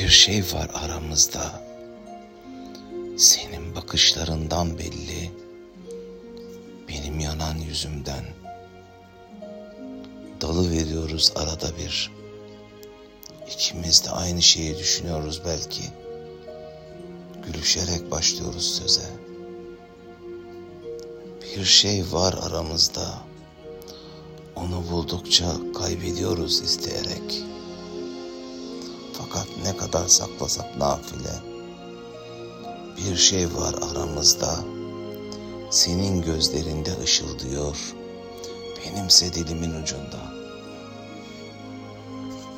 Bir şey var aramızda. Senin bakışlarından belli. Benim yanan yüzümden. Dalı veriyoruz arada bir. İkimiz de aynı şeyi düşünüyoruz belki. Gülüşerek başlıyoruz söze. Bir şey var aramızda. Onu buldukça kaybediyoruz isteyerek. Fakat ne kadar saklasak nafile. Bir şey var aramızda. Senin gözlerinde ışıldıyor. Benimse dilimin ucunda.